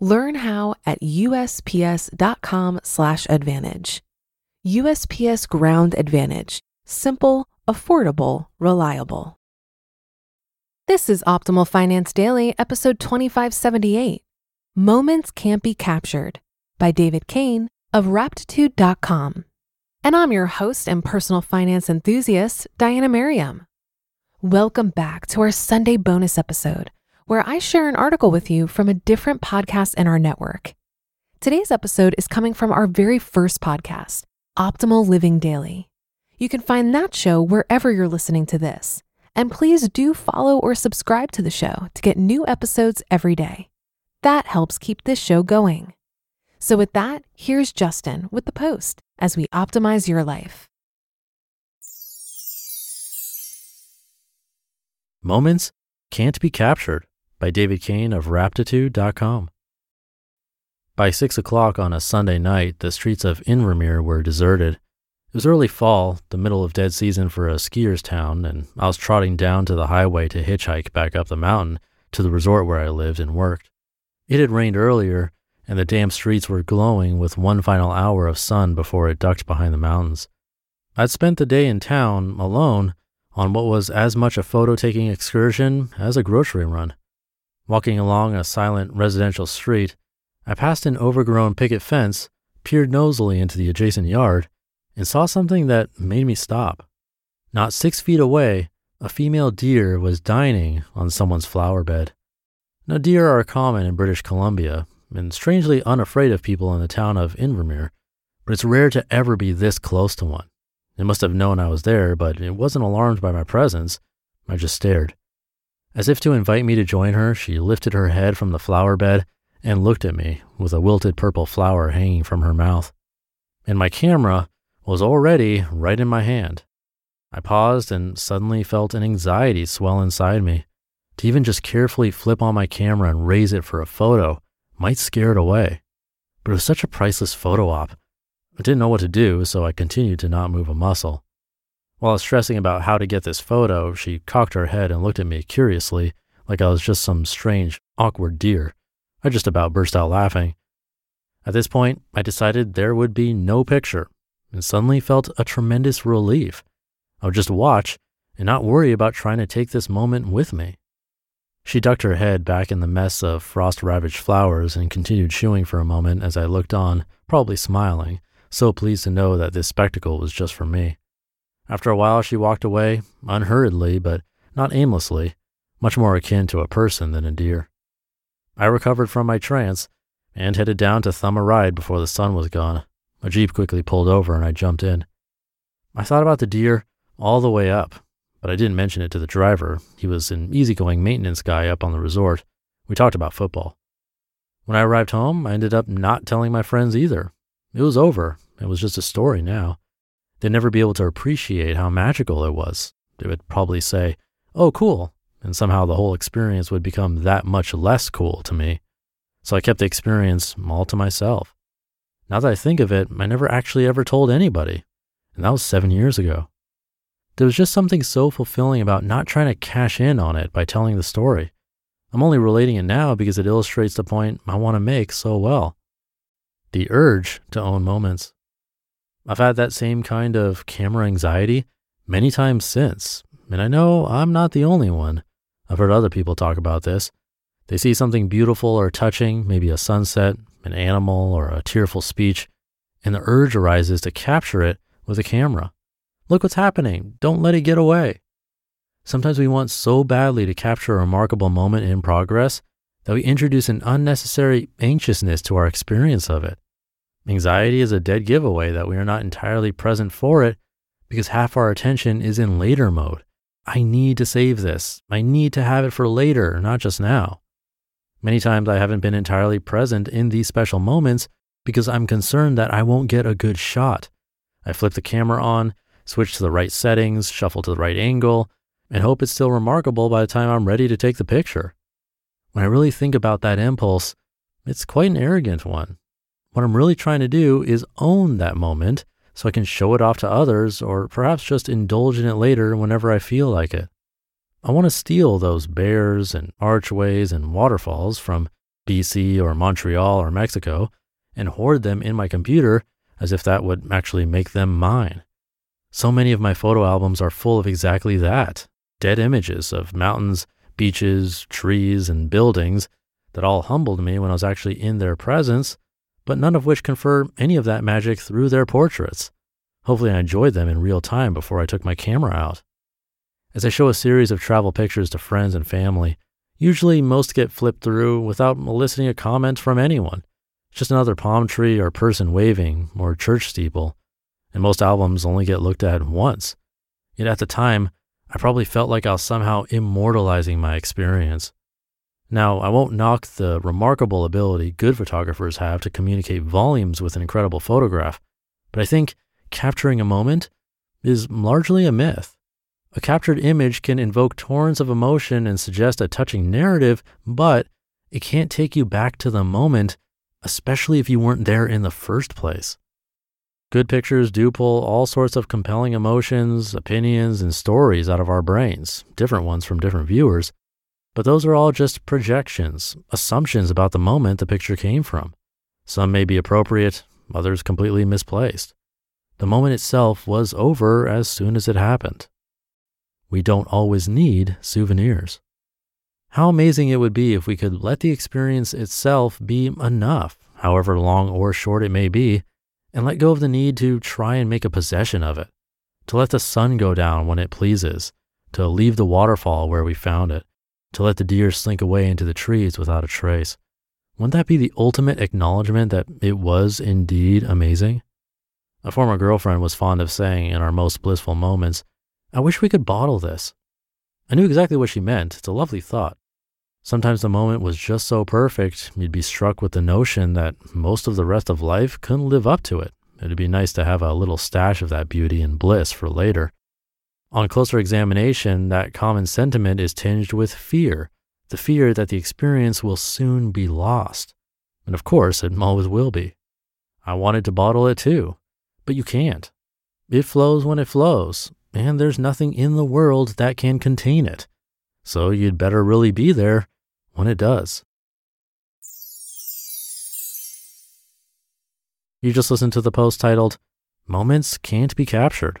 Learn how at usps.com/advantage. USPS Ground Advantage: simple, affordable, reliable. This is Optimal Finance Daily, episode 2578. Moments Can't Be Captured by David Cain of Raptitude.com. And I'm your host and personal finance enthusiast, Diana Merriam. Welcome back to our Sunday bonus episode where I share an article with you from a different podcast in our network. Today's episode is coming from our very first podcast, Optimal Living Daily. You can find that show wherever you're listening to this. And please do follow or subscribe to the show to get new episodes every day. That helps keep this show going. So, with that, here's Justin with the post as we optimize your life. Moments can't be captured by David Cain of Raptitude.com. By six o'clock on a Sunday night, the streets of Invermere were deserted. It was early fall, the middle of dead season for a skier's town, and I was trotting down to the highway to hitchhike back up the mountain to the resort where I lived and worked. It had rained earlier, and the damp streets were glowing with one final hour of sun before it ducked behind the mountains. I'd spent the day in town alone on what was as much a photo taking excursion as a grocery run. Walking along a silent residential street, I passed an overgrown picket fence, peered nosily into the adjacent yard, and saw something that made me stop. Not six feet away, a female deer was dining on someone's flower bed. Now, deer are common in British Columbia and strangely unafraid of people in the town of Invermere, but it's rare to ever be this close to one. It must have known I was there, but it wasn't alarmed by my presence. I just stared. As if to invite me to join her, she lifted her head from the flower bed and looked at me with a wilted purple flower hanging from her mouth. And my camera was already right in my hand. I paused and suddenly felt an anxiety swell inside me. To even just carefully flip on my camera and raise it for a photo might scare it away. But it was such a priceless photo op. I didn't know what to do, so I continued to not move a muscle. While I was stressing about how to get this photo, she cocked her head and looked at me curiously, like I was just some strange, awkward deer. I just about burst out laughing. At this point, I decided there would be no picture and suddenly felt a tremendous relief. I would just watch and not worry about trying to take this moment with me. She ducked her head back in the mess of frost ravaged flowers and continued chewing for a moment as I looked on, probably smiling, so pleased to know that this spectacle was just for me. After a while, she walked away, unhurriedly, but not aimlessly, much more akin to a person than a deer. I recovered from my trance and headed down to thumb a ride before the sun was gone. A Jeep quickly pulled over and I jumped in. I thought about the deer all the way up, but I didn't mention it to the driver. He was an easygoing maintenance guy up on the resort. We talked about football. When I arrived home, I ended up not telling my friends either. It was over. It was just a story now. They'd never be able to appreciate how magical it was. They would probably say, oh, cool. And somehow the whole experience would become that much less cool to me. So I kept the experience all to myself. Now that I think of it, I never actually ever told anybody. And that was seven years ago. There was just something so fulfilling about not trying to cash in on it by telling the story. I'm only relating it now because it illustrates the point I want to make so well. The urge to own moments. I've had that same kind of camera anxiety many times since, and I know I'm not the only one. I've heard other people talk about this. They see something beautiful or touching, maybe a sunset, an animal, or a tearful speech, and the urge arises to capture it with a camera. Look what's happening. Don't let it get away. Sometimes we want so badly to capture a remarkable moment in progress that we introduce an unnecessary anxiousness to our experience of it. Anxiety is a dead giveaway that we are not entirely present for it because half our attention is in later mode. I need to save this. I need to have it for later, not just now. Many times I haven't been entirely present in these special moments because I'm concerned that I won't get a good shot. I flip the camera on, switch to the right settings, shuffle to the right angle, and hope it's still remarkable by the time I'm ready to take the picture. When I really think about that impulse, it's quite an arrogant one. What I'm really trying to do is own that moment so I can show it off to others or perhaps just indulge in it later whenever I feel like it. I want to steal those bears and archways and waterfalls from BC or Montreal or Mexico and hoard them in my computer as if that would actually make them mine. So many of my photo albums are full of exactly that dead images of mountains, beaches, trees, and buildings that all humbled me when I was actually in their presence, but none of which confer any of that magic through their portraits. Hopefully, I enjoyed them in real time before I took my camera out. As I show a series of travel pictures to friends and family, usually most get flipped through without eliciting a comment from anyone. It's Just another palm tree or person waving or church steeple. And most albums only get looked at once. Yet at the time, I probably felt like I was somehow immortalizing my experience. Now, I won't knock the remarkable ability good photographers have to communicate volumes with an incredible photograph, but I think capturing a moment is largely a myth. A captured image can invoke torrents of emotion and suggest a touching narrative, but it can't take you back to the moment, especially if you weren't there in the first place. Good pictures do pull all sorts of compelling emotions, opinions, and stories out of our brains, different ones from different viewers. But those are all just projections, assumptions about the moment the picture came from. Some may be appropriate, others completely misplaced. The moment itself was over as soon as it happened. We don't always need souvenirs. How amazing it would be if we could let the experience itself be enough, however long or short it may be, and let go of the need to try and make a possession of it, to let the sun go down when it pleases, to leave the waterfall where we found it, to let the deer slink away into the trees without a trace. Wouldn't that be the ultimate acknowledgement that it was indeed amazing? A former girlfriend was fond of saying in our most blissful moments, I wish we could bottle this. I knew exactly what she meant. It's a lovely thought. Sometimes the moment was just so perfect, you'd be struck with the notion that most of the rest of life couldn't live up to it. It'd be nice to have a little stash of that beauty and bliss for later. On closer examination, that common sentiment is tinged with fear the fear that the experience will soon be lost. And of course, it always will be. I wanted to bottle it too, but you can't. It flows when it flows, and there's nothing in the world that can contain it. So you'd better really be there when it does. You just listened to the post titled Moments Can't Be Captured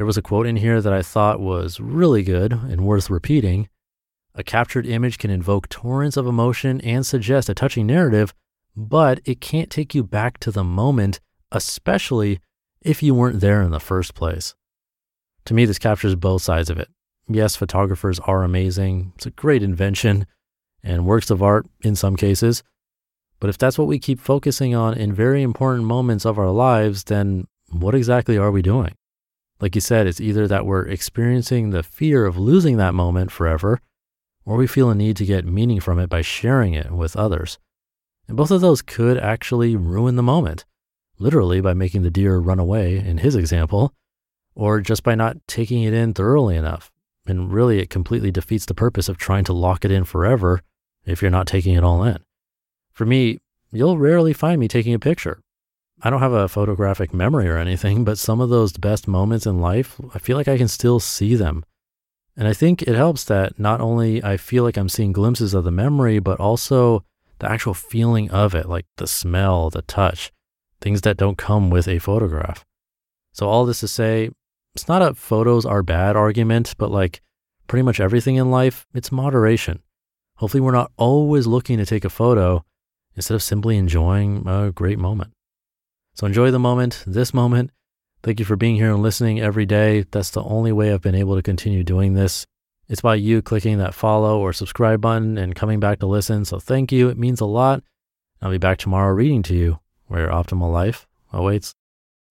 There was a quote in here that I thought was really good and worth repeating. A captured image can invoke torrents of emotion and suggest a touching narrative, but it can't take you back to the moment, especially if you weren't there in the first place. To me, this captures both sides of it. Yes, photographers are amazing. It's a great invention and works of art in some cases. But if that's what we keep focusing on in very important moments of our lives, then what exactly are we doing? Like you said, it's either that we're experiencing the fear of losing that moment forever, or we feel a need to get meaning from it by sharing it with others. And both of those could actually ruin the moment, literally by making the deer run away in his example, or just by not taking it in thoroughly enough. And really, it completely defeats the purpose of trying to lock it in forever if you're not taking it all in. For me, you'll rarely find me taking a picture. I don't have a photographic memory or anything, but some of those best moments in life, I feel like I can still see them. And I think it helps that not only I feel like I'm seeing glimpses of the memory, but also the actual feeling of it, like the smell, the touch, things that don't come with a photograph. So, all this to say, it's not a photos are bad argument, but like pretty much everything in life, it's moderation. Hopefully, we're not always looking to take a photo instead of simply enjoying a great moment. So enjoy the moment, this moment. Thank you for being here and listening every day. That's the only way I've been able to continue doing this. It's by you clicking that follow or subscribe button and coming back to listen. So thank you. It means a lot. I'll be back tomorrow reading to you where your optimal life awaits.